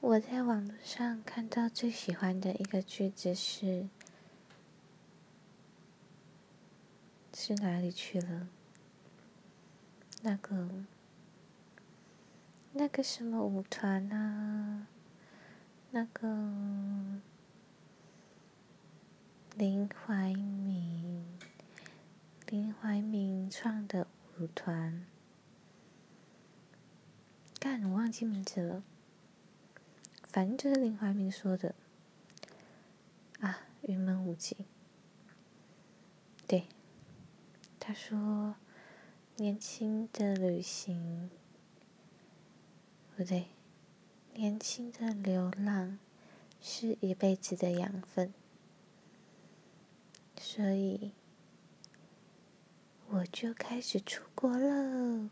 我在网络上看到最喜欢的一个句子是：“是哪里去了？那个那个什么舞团啊？那个林怀民，林怀民创的舞团，干，我忘记名字了。”反正就是林怀民说的啊，云门舞集。对，他说：“年轻的旅行，不对，年轻的流浪是一辈子的养分。”所以，我就开始出国了。